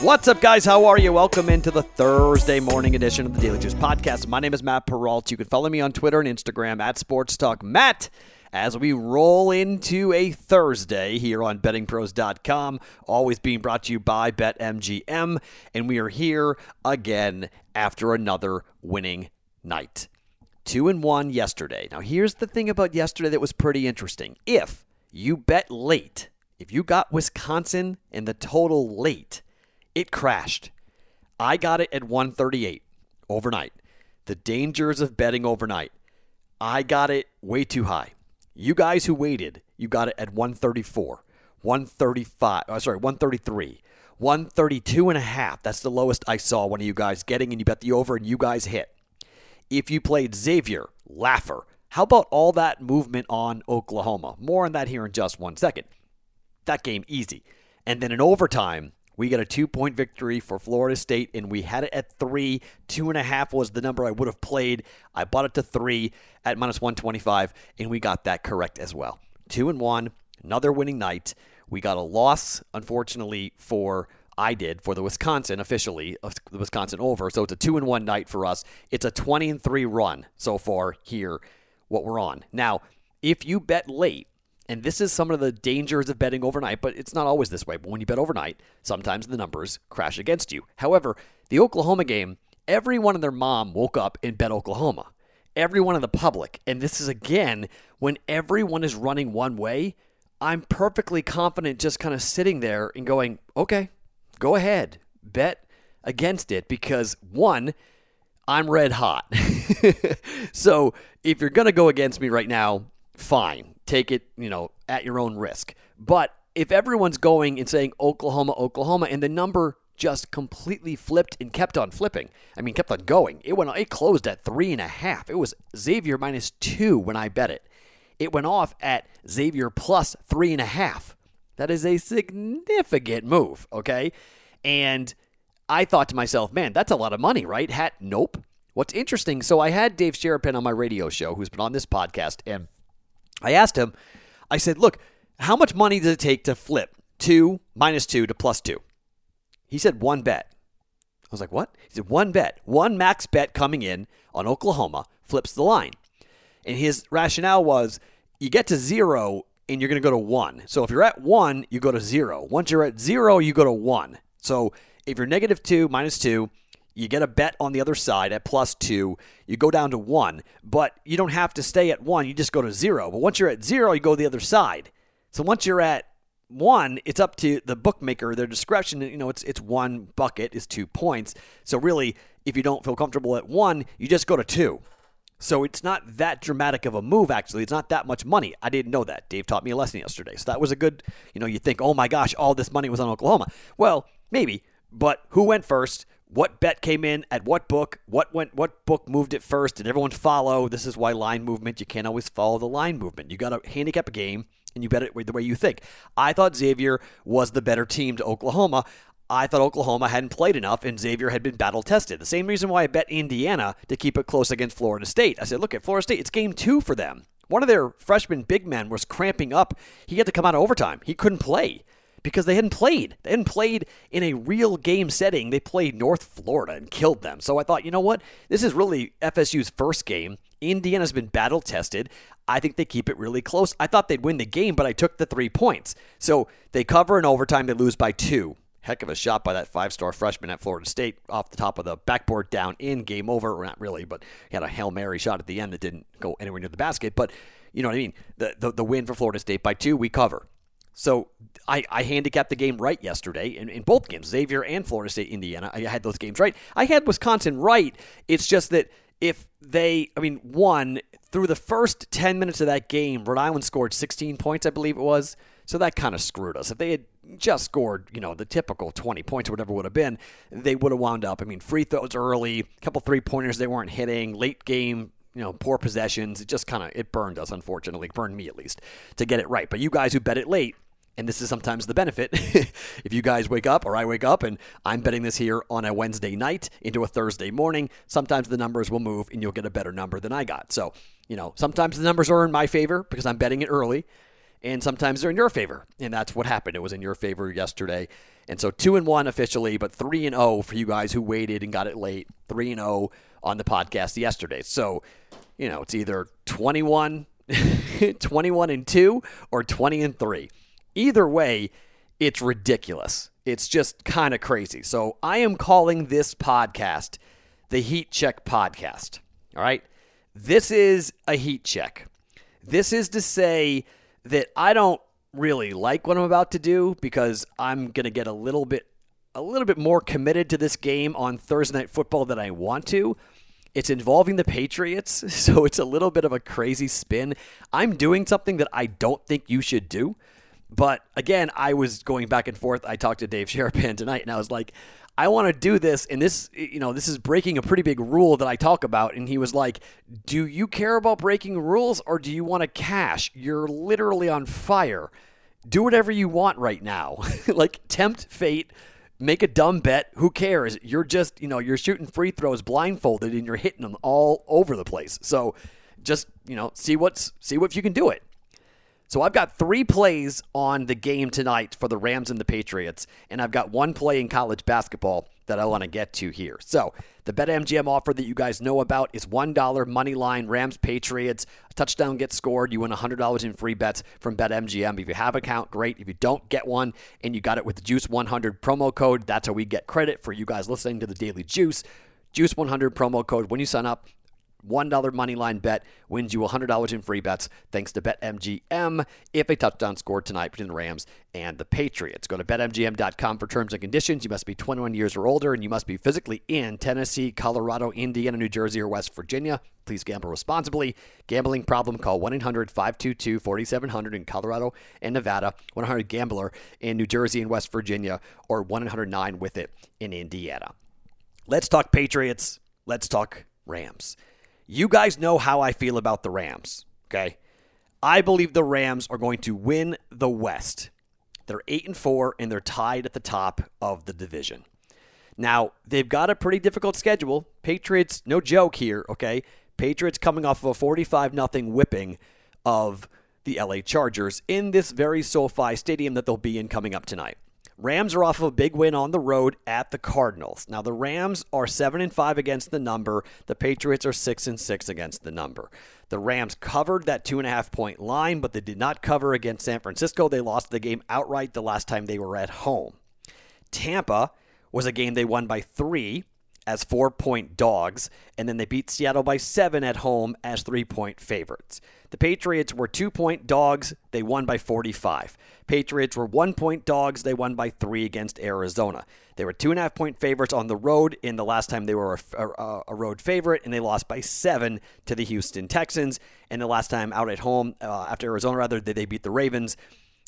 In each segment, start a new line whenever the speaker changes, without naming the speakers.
What's up, guys? How are you? Welcome into the Thursday morning edition of the Daily Juice Podcast. My name is Matt Perrault. You can follow me on Twitter and Instagram at Sports Talk Matt as we roll into a Thursday here on bettingpros.com, always being brought to you by BetMGM. And we are here again after another winning night. Two and one yesterday. Now, here's the thing about yesterday that was pretty interesting. If you bet late, if you got Wisconsin and the total late, it crashed. I got it at 138 overnight. The dangers of betting overnight. I got it way too high. You guys who waited, you got it at 134, 135, oh, uh, sorry, 133, 132 and a half. That's the lowest I saw one of you guys getting, and you bet the over, and you guys hit. If you played Xavier, Laugher, how about all that movement on Oklahoma? More on that here in just one second. That game easy. And then in overtime, we got a two point victory for Florida State, and we had it at three. Two and a half was the number I would have played. I bought it to three at minus 125, and we got that correct as well. Two and one, another winning night. We got a loss, unfortunately, for I did for the Wisconsin officially, the Wisconsin over. So it's a two and one night for us. It's a 20 and three run so far here, what we're on. Now, if you bet late, and this is some of the dangers of betting overnight, but it's not always this way. But when you bet overnight, sometimes the numbers crash against you. However, the Oklahoma game, everyone and their mom woke up and bet Oklahoma. Everyone in the public. And this is again when everyone is running one way. I'm perfectly confident just kind of sitting there and going, okay, go ahead, bet against it because one, I'm red hot. so if you're going to go against me right now, fine take it, you know, at your own risk. But if everyone's going and saying Oklahoma, Oklahoma, and the number just completely flipped and kept on flipping. I mean, kept on going. It went. It closed at three and a half. It was Xavier minus two when I bet it. It went off at Xavier plus three and a half. That is a significant move. Okay, and I thought to myself, man, that's a lot of money, right? Hat, nope. What's interesting? So I had Dave Sharapan on my radio show, who's been on this podcast, and I asked him, I said, look, how much money does it take to flip two minus two to plus two? He said one bet. I was like, what? He said one bet. One max bet coming in on Oklahoma flips the line. And his rationale was you get to zero and you're going to go to one. So if you're at one, you go to zero. Once you're at zero, you go to one. So if you're negative two, minus two, you get a bet on the other side at plus two. You go down to one, but you don't have to stay at one. You just go to zero. But once you're at zero, you go the other side. So once you're at one, it's up to the bookmaker, their discretion. You know, it's it's one bucket is two points. So really, if you don't feel comfortable at one, you just go to two. So it's not that dramatic of a move, actually. It's not that much money. I didn't know that. Dave taught me a lesson yesterday. So that was a good, you know, you think, oh my gosh, all this money was on Oklahoma. Well, maybe, but who went first? What bet came in at what book, what went, what book moved it first, did everyone follow? This is why line movement, you can't always follow the line movement. You got to handicap a game and you bet it the way you think. I thought Xavier was the better team to Oklahoma. I thought Oklahoma hadn't played enough and Xavier had been battle tested. The same reason why I bet Indiana to keep it close against Florida State. I said, look at Florida State, it's game two for them. One of their freshman big men was cramping up. He had to come out of overtime. He couldn't play because they hadn't played. They hadn't played in a real game setting. They played North Florida and killed them. So I thought, you know what? This is really FSU's first game. Indiana's been battle tested. I think they keep it really close. I thought they'd win the game, but I took the three points. So they cover in overtime. They lose by two. Heck of a shot by that five star freshman at Florida State off the top of the backboard down in game over. Not really, but he had a Hail Mary shot at the end that didn't go anywhere near the basket. But you know what I mean? The, the, the win for Florida State by two, we cover. So I, I handicapped the game right yesterday in, in both games, Xavier and Florida State, Indiana. I had those games right. I had Wisconsin right. It's just that if they, I mean, one, through the first 10 minutes of that game, Rhode Island scored 16 points, I believe it was. So that kind of screwed us. If they had just scored, you know, the typical 20 points or whatever would have been, they would have wound up. I mean, free throws early, a couple three pointers they weren't hitting, late game you know, poor possessions. It just kind of it burned us, unfortunately, burned me at least to get it right. But you guys who bet it late, and this is sometimes the benefit. if you guys wake up or I wake up and I'm betting this here on a Wednesday night into a Thursday morning, sometimes the numbers will move and you'll get a better number than I got. So, you know, sometimes the numbers are in my favor because I'm betting it early. and sometimes they're in your favor. And that's what happened. It was in your favor yesterday. And so 2 and 1 officially, but 3 and 0 for you guys who waited and got it late. 3 and 0 on the podcast yesterday. So, you know, it's either 21 21 and 2 or 20 and 3. Either way, it's ridiculous. It's just kind of crazy. So, I am calling this podcast the Heat Check Podcast. All right? This is a heat check. This is to say that I don't really like what I'm about to do because I'm going to get a little bit a little bit more committed to this game on Thursday night football than I want to. It's involving the Patriots, so it's a little bit of a crazy spin. I'm doing something that I don't think you should do. But again, I was going back and forth. I talked to Dave Sharapan tonight, and I was like, I want to do this, and this, you know, this is breaking a pretty big rule that I talk about. And he was like, Do you care about breaking rules or do you want to cash? You're literally on fire. Do whatever you want right now. like, tempt fate, make a dumb bet. Who cares? You're just, you know, you're shooting free throws blindfolded and you're hitting them all over the place. So just, you know, see what's, see what you can do it. So I've got three plays on the game tonight for the Rams and the Patriots, and I've got one play in college basketball that I want to get to here. So the BetMGM offer that you guys know about is $1 money line Rams Patriots. A touchdown gets scored, you win $100 in free bets from BetMGM. If you have an account, great. If you don't get one and you got it with the Juice100 promo code, that's how we get credit for you guys listening to the Daily Juice. Juice100 promo code when you sign up. $1 money line bet wins you $100 in free bets thanks to BetMGM if a touchdown scored tonight between the Rams and the Patriots. Go to BetMGM.com for terms and conditions. You must be 21 years or older and you must be physically in Tennessee, Colorado, Indiana, New Jersey, or West Virginia. Please gamble responsibly. Gambling problem, call 1 800 522 4700 in Colorado and Nevada, 100 Gambler in New Jersey and West Virginia, or 1 809 with it in Indiana. Let's talk Patriots. Let's talk Rams. You guys know how I feel about the Rams, okay? I believe the Rams are going to win the West. They're 8 and 4 and they're tied at the top of the division. Now, they've got a pretty difficult schedule. Patriots, no joke here, okay? Patriots coming off of a 45 nothing whipping of the LA Chargers in this very SoFi stadium that they'll be in coming up tonight. Rams are off of a big win on the road at the Cardinals. Now the Rams are 7 and 5 against the number. The Patriots are 6 and 6 against the number. The Rams covered that two and a half point line, but they did not cover against San Francisco. They lost the game outright the last time they were at home. Tampa was a game they won by three as four point dogs, and then they beat Seattle by seven at home as three point favorites. The Patriots were two point dogs, they won by 45. Patriots were one point dogs, they won by three against Arizona. They were two and a half point favorites on the road in the last time they were a, a, a road favorite, and they lost by seven to the Houston Texans. And the last time out at home, uh, after Arizona, rather, they beat the Ravens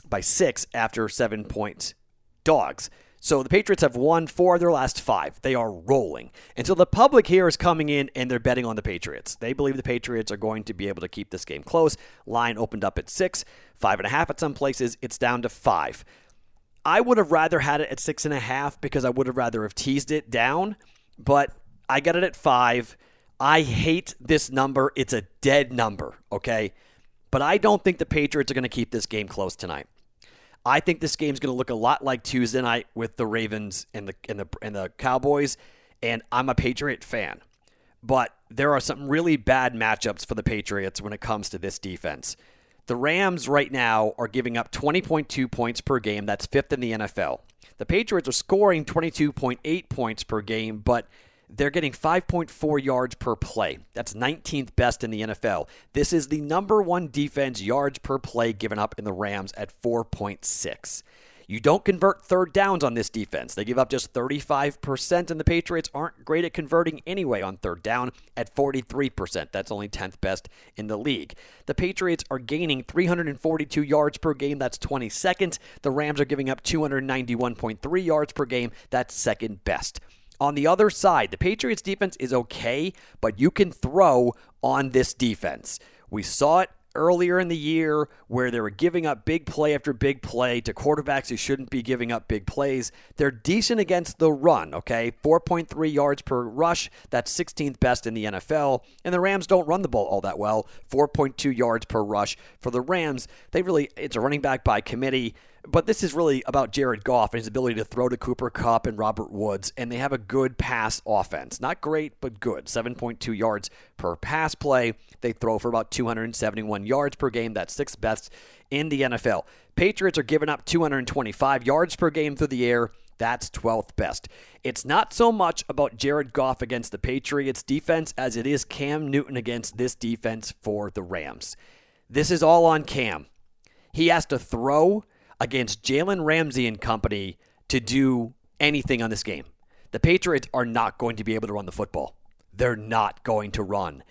by six after seven point dogs. So the Patriots have won four of their last five. They are rolling. And so the public here is coming in and they're betting on the Patriots. They believe the Patriots are going to be able to keep this game close. Line opened up at six, five and a half at some places. It's down to five. I would have rather had it at six and a half because I would have rather have teased it down, but I got it at five. I hate this number. It's a dead number, okay? But I don't think the Patriots are going to keep this game close tonight. I think this game's going to look a lot like Tuesday night with the Ravens and the and the and the Cowboys, and I'm a Patriot fan. But there are some really bad matchups for the Patriots when it comes to this defense. The Rams right now are giving up 20.2 points per game. That's fifth in the NFL. The Patriots are scoring 22.8 points per game, but they're getting 5.4 yards per play. That's 19th best in the NFL. This is the number one defense yards per play given up in the Rams at 4.6. You don't convert third downs on this defense. They give up just 35%, and the Patriots aren't great at converting anyway on third down at 43%. That's only 10th best in the league. The Patriots are gaining 342 yards per game. That's 22nd. The Rams are giving up 291.3 yards per game. That's second best. On the other side, the Patriots defense is okay, but you can throw on this defense. We saw it earlier in the year where they were giving up big play after big play to quarterbacks who shouldn't be giving up big plays. They're decent against the run, okay? 4.3 yards per rush. That's 16th best in the NFL. And the Rams don't run the ball all that well. 4.2 yards per rush for the Rams. They really, it's a running back by committee. But this is really about Jared Goff and his ability to throw to Cooper Kupp and Robert Woods, and they have a good pass offense. Not great, but good. 7.2 yards per pass play. They throw for about 271 yards per game. That's sixth best in the NFL. Patriots are giving up 225 yards per game through the air. That's 12th best. It's not so much about Jared Goff against the Patriots defense as it is Cam Newton against this defense for the Rams. This is all on Cam. He has to throw against Jalen Ramsey and company to do anything on this game. The Patriots are not going to be able to run the football. They're not going to run.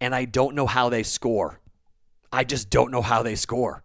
And I don't know how they score. I just don't know how they score.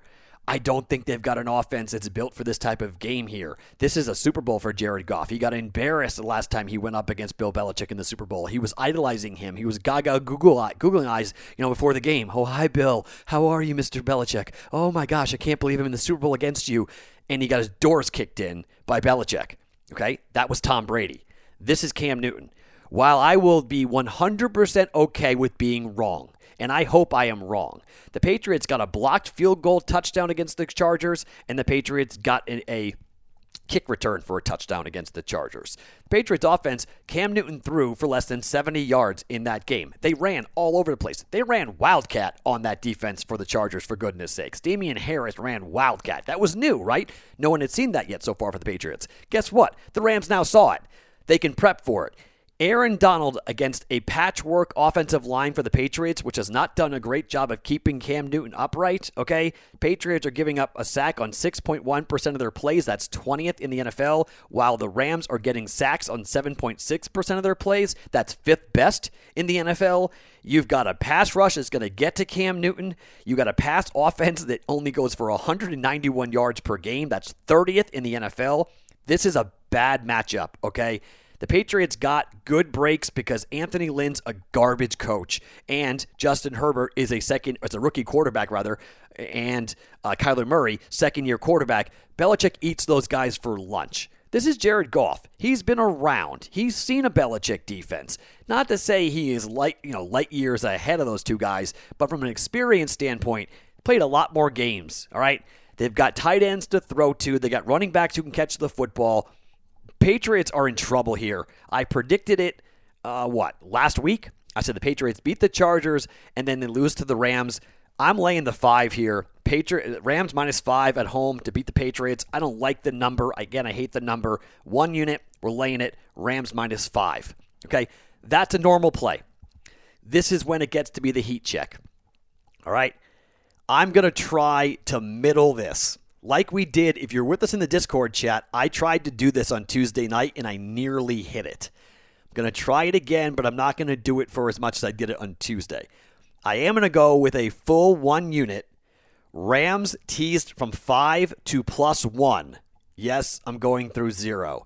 I don't think they've got an offense that's built for this type of game here. This is a Super Bowl for Jared Goff. He got embarrassed the last time he went up against Bill Belichick in the Super Bowl. He was idolizing him. He was gaga Google googling eyes, you know, before the game. Oh, hi Bill. How are you, Mr. Belichick? Oh my gosh, I can't believe I'm in the Super Bowl against you. And he got his doors kicked in by Belichick. Okay? That was Tom Brady. This is Cam Newton. While I will be 100% okay with being wrong, and I hope I am wrong. The Patriots got a blocked field goal touchdown against the Chargers, and the Patriots got a, kick return for a touchdown against the Chargers. The Patriots offense, Cam Newton threw for less than 70 yards in that game. They ran all over the place. They ran Wildcat on that defense for the Chargers, for goodness sakes. Damien Harris ran Wildcat. That was new, right? No one had seen that yet so far for the Patriots. Guess what? The Rams now saw it. They can prep for it. Aaron Donald against a patchwork offensive line for the Patriots, which has not done a great job of keeping Cam Newton upright. Okay. Patriots are giving up a sack on 6.1% of their plays. That's 20th in the NFL, while the Rams are getting sacks on 7.6% of their plays. That's fifth best in the NFL. You've got a pass rush that's going to get to Cam Newton. You got a pass offense that only goes for 191 yards per game. That's 30th in the NFL. This is a bad matchup, okay? The Patriots got good breaks because Anthony Lynn's a garbage coach, and Justin Herbert is a second, it's a rookie quarterback rather, and uh, Kyler Murray, second year quarterback. Belichick eats those guys for lunch. This is Jared Goff. He's been around. He's seen a Belichick defense. Not to say he is light, you know, light years ahead of those two guys, but from an experience standpoint, played a lot more games. All right. They've got tight ends to throw to. They got running backs who can catch the football. Patriots are in trouble here. I predicted it, uh, what, last week? I said the Patriots beat the Chargers and then they lose to the Rams. I'm laying the five here. Patriot Rams minus five at home to beat the Patriots. I don't like the number. Again, I hate the number. One unit, we're laying it. Rams minus five. Okay, that's a normal play. This is when it gets to be the heat check. All right, I'm gonna try to middle this like we did, if you're with us in the Discord chat, I tried to do this on Tuesday night and I nearly hit it. I'm going to try it again, but I'm not going to do it for as much as I did it on Tuesday. I am going to go with a full one unit. Rams teased from five to plus one. Yes, I'm going through zero.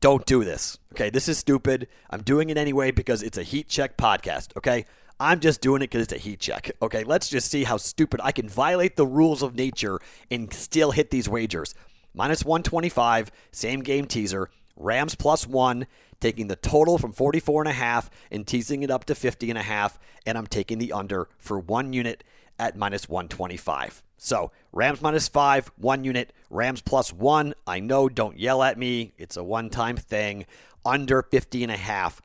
Don't do this. Okay, this is stupid. I'm doing it anyway because it's a heat check podcast. Okay, I'm just doing it because it's a heat check. Okay, let's just see how stupid I can violate the rules of nature and still hit these wagers. Minus 125, same game teaser. Rams plus one, taking the total from 44 and a half and teasing it up to 50 and a half, and I'm taking the under for one unit at minus 125. So Rams minus five, one unit. Rams plus one. I know, don't yell at me. It's a one-time thing. Under 50 and a half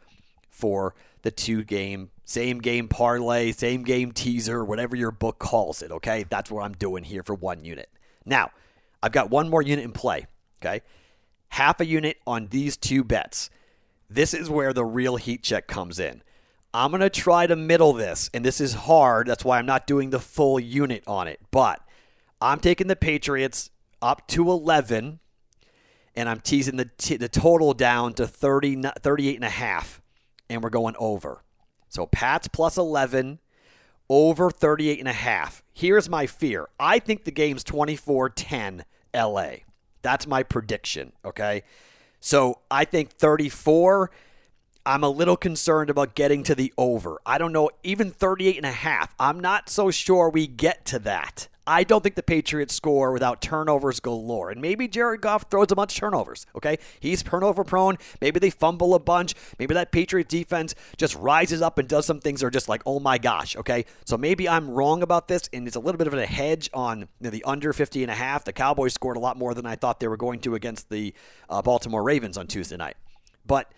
for the two game, same game parlay, same game teaser, whatever your book calls it, okay? That's what I'm doing here for one unit. Now, I've got one more unit in play, okay? Half a unit on these two bets. This is where the real heat check comes in. I'm going to try to middle this, and this is hard. That's why I'm not doing the full unit on it. But I'm taking the Patriots up to 11, and I'm teasing the, t- the total down to 30, 38 and a half and we're going over. So Pats plus 11, over 38 and a half. Here's my fear. I think the game's 24-10 LA. That's my prediction, okay? So I think 34 I'm a little concerned about getting to the over. I don't know, even 38 and a half. I'm not so sure we get to that. I don't think the Patriots score without turnovers galore. And maybe Jared Goff throws a bunch of turnovers, okay? He's turnover prone. Maybe they fumble a bunch. Maybe that Patriot defense just rises up and does some things that are just like, oh my gosh, okay? So maybe I'm wrong about this, and it's a little bit of a hedge on you know, the under 50 and a half. The Cowboys scored a lot more than I thought they were going to against the uh, Baltimore Ravens on Tuesday night. But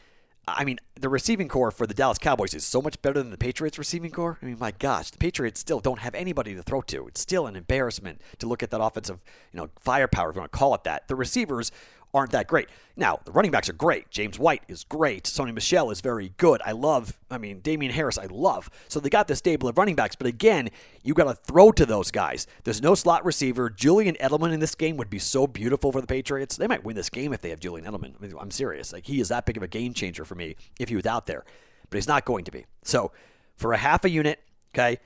I mean, the receiving corps for the Dallas Cowboys is so much better than the Patriots receiving corps. I mean, my gosh, the Patriots still don't have anybody to throw to. It's still an embarrassment to look at that offensive, you know, firepower, if you want to call it that. The receivers aren't that great. Now, the running backs are great. James White is great. Sony Michel is very good. I love, I mean, Damien Harris, I love. So they got the stable of running backs, but again, you got to throw to those guys. There's no slot receiver. Julian Edelman in this game would be so beautiful for the Patriots. They might win this game if they have Julian Edelman. I mean, I'm serious. Like, he is that big of a game changer for me if he was out there, but he's not going to be. So for a half a unit, okay,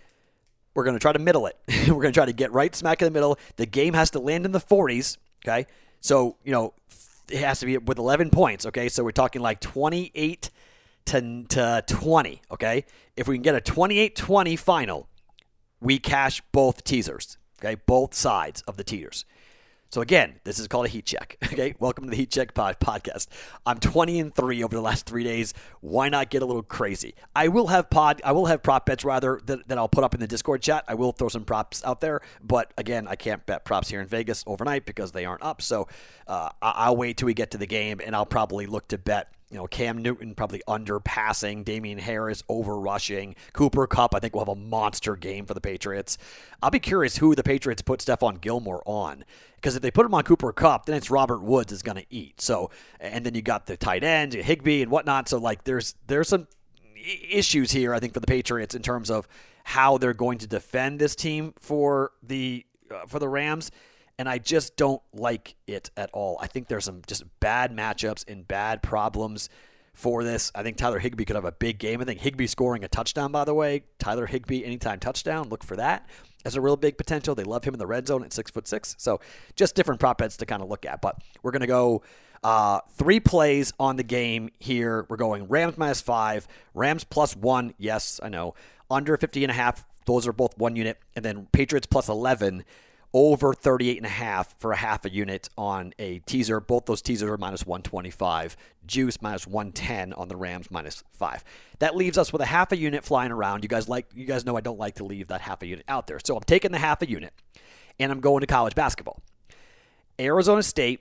we're going to try to middle it. we're going to try to get right smack in the middle. The game has to land in the 40s, okay? So, you know, it has to be with 11 points, okay? So we're talking like 28 to, to 20, okay? If we can get a 28 20 final, we cash both teasers, okay? Both sides of the teeters. So again, this is called a heat check. Okay, welcome to the Heat Check pod- podcast. I'm 20 and three over the last three days. Why not get a little crazy? I will have pod. I will have prop bets rather that, that I'll put up in the Discord chat. I will throw some props out there, but again, I can't bet props here in Vegas overnight because they aren't up. So uh, I'll wait till we get to the game, and I'll probably look to bet you know, Cam Newton probably under passing, Damien Harris over rushing, Cooper Kupp, I think will have a monster game for the Patriots. I'll be curious who the Patriots put Stephon Gilmore on. Because if they put him on Cooper Kupp, then it's Robert Woods is going to eat. So, and then you got the tight end, Higbee and whatnot. So, like, there's there's some issues here, I think, for the Patriots in terms of how they're going to defend this team for the uh, for the Rams and I just don't like it at all. I think there's some just bad matchups and bad problems for this. I think Tyler Higbee could have a big game. I think Higbee scoring a touchdown, by the way. Tyler Higbee anytime touchdown. Look for that as a real big potential. They love him in the red zone at six foot six. So just different prop bets to kind of look at. But we're gonna go uh, three plays on the game here. We're going Rams minus five, Rams plus one. Yes, I know. Under 50 and a half. Those are both one unit. And then Patriots plus 11 over 38 and a half for a half a unit on a teaser. Both those teasers are minus 125. Juice minus 110 on the Rams minus 5. That leaves us with a half a unit flying around. You guys like you guys know I don't like to leave that half a unit out there. So I'm taking the half a unit and I'm going to college basketball. Arizona State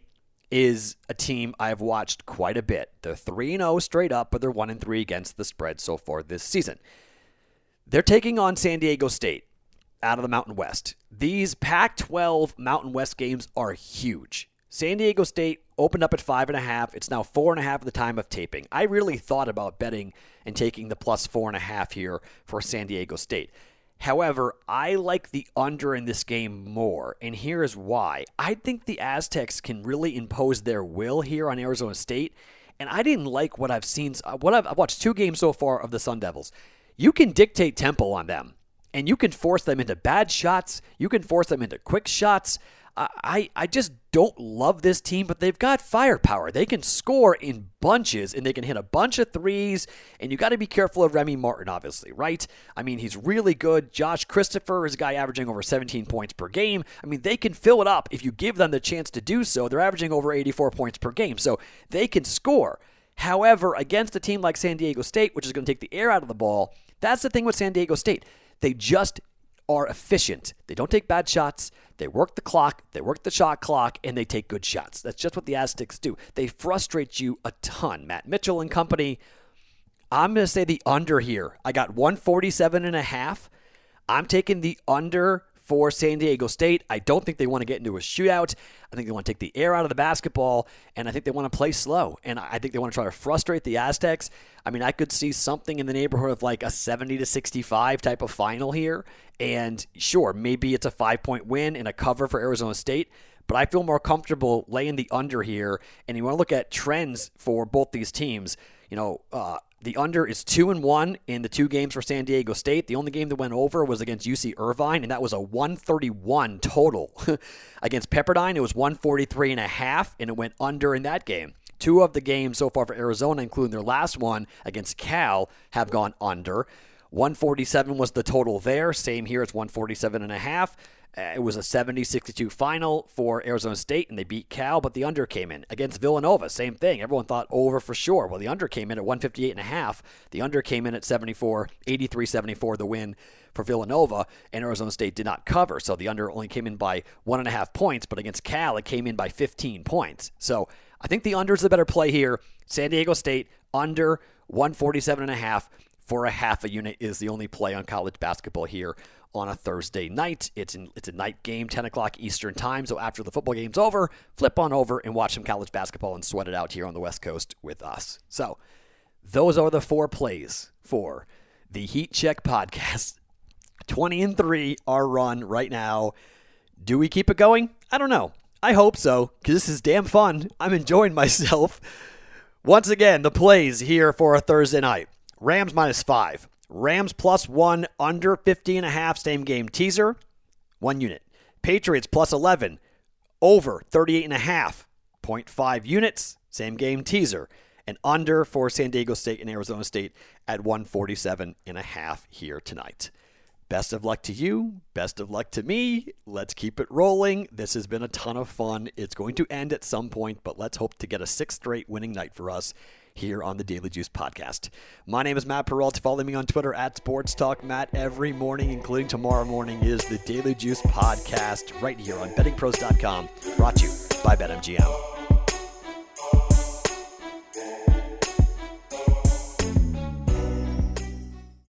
is a team I've watched quite a bit. They're 3 0 straight up, but they're 1 3 against the spread so far this season. They're taking on San Diego State out of the Mountain West. These Pac 12 Mountain West games are huge. San Diego State opened up at five and a half. It's now four and a half at the time of taping. I really thought about betting and taking the plus four and a half here for San Diego State. However, I like the under in this game more, and here is why. I think the Aztecs can really impose their will here on Arizona State, and I didn't like what I've seen. What I've, I've watched two games so far of the Sun Devils. You can dictate tempo on them and you can force them into bad shots. You can force them into quick shots. I, I just don't love this team, but they've got firepower. They can score in bunches and they can hit a bunch of threes. And you got to be careful of Remy Martin, obviously, right? I mean, he's really good. Josh Christopher is a guy averaging over 17 points per game. I mean, they can fill it up if you give them the chance to do so. They're averaging over 84 points per game, so they can score. However, against a team like San Diego State, which is going to take the air out of the ball, that's the thing with San Diego State. They just are efficient. They don't take bad shots. They work the clock, they work the shot clock, and they take good shots. That's just what the Aztecs do. They frustrate you a ton. Matt Mitchell and company. I'm going to say the under here. I got 147 and a half. I'm taking the under for San Diego State. I don't think they want to get into a shootout. I think they want to take the air out of the basketball, and I think they want to play slow. And I think they want to try to frustrate the Aztecs. I mean, I could see something in the neighborhood of like a 70 to 65 type of final here. And sure, maybe it's a five point win and a cover for Arizona State but I feel more comfortable laying the under here. And you want to look at trends for both these teams. You know, uh, the under is two and one in the two games for San Diego State. The only game that went over was against UC Irvine, and that was a 131 total. against Pepperdine, it was 143 and a half, and it went under in that game. Two of the games so far for Arizona, including their last one against Cal, have gone under. 147 was the total there. Same here, it's 147 and a half. Uh, it was a 70 62 final for Arizona State, and they beat Cal, but the under came in. Against Villanova, same thing. Everyone thought over for sure. Well, the under came in at 158 and a half. The under came in at 74, 83 74, the win for Villanova, and Arizona State did not cover. So the under only came in by one and a half points, but against Cal, it came in by 15 points. So I think the under is the better play here. San Diego State under 147 and a half for a half a unit is the only play on college basketball here on a Thursday night. It's in, it's a night game, 10 o'clock Eastern time. So after the football game's over, flip on over and watch some college basketball and sweat it out here on the West Coast with us. So those are the four plays for the Heat Check podcast. 20 and 3 are run right now. Do we keep it going? I don't know. I hope so, because this is damn fun. I'm enjoying myself. Once again, the plays here for a Thursday night. Rams minus five. Rams plus one, under 50 and a half, same game teaser, one unit. Patriots plus 11, over 38 and a half, 0.5 units, same game teaser. And under for San Diego State and Arizona State at 147 and a half here tonight. Best of luck to you. Best of luck to me. Let's keep it rolling. This has been a ton of fun. It's going to end at some point, but let's hope to get a sixth straight winning night for us here on the Daily Juice podcast. My name is Matt Perrault. Follow me on Twitter at Sports Talk Matt every morning, including tomorrow morning, is the Daily Juice podcast right here on bettingpros.com, brought to you by BetMGM.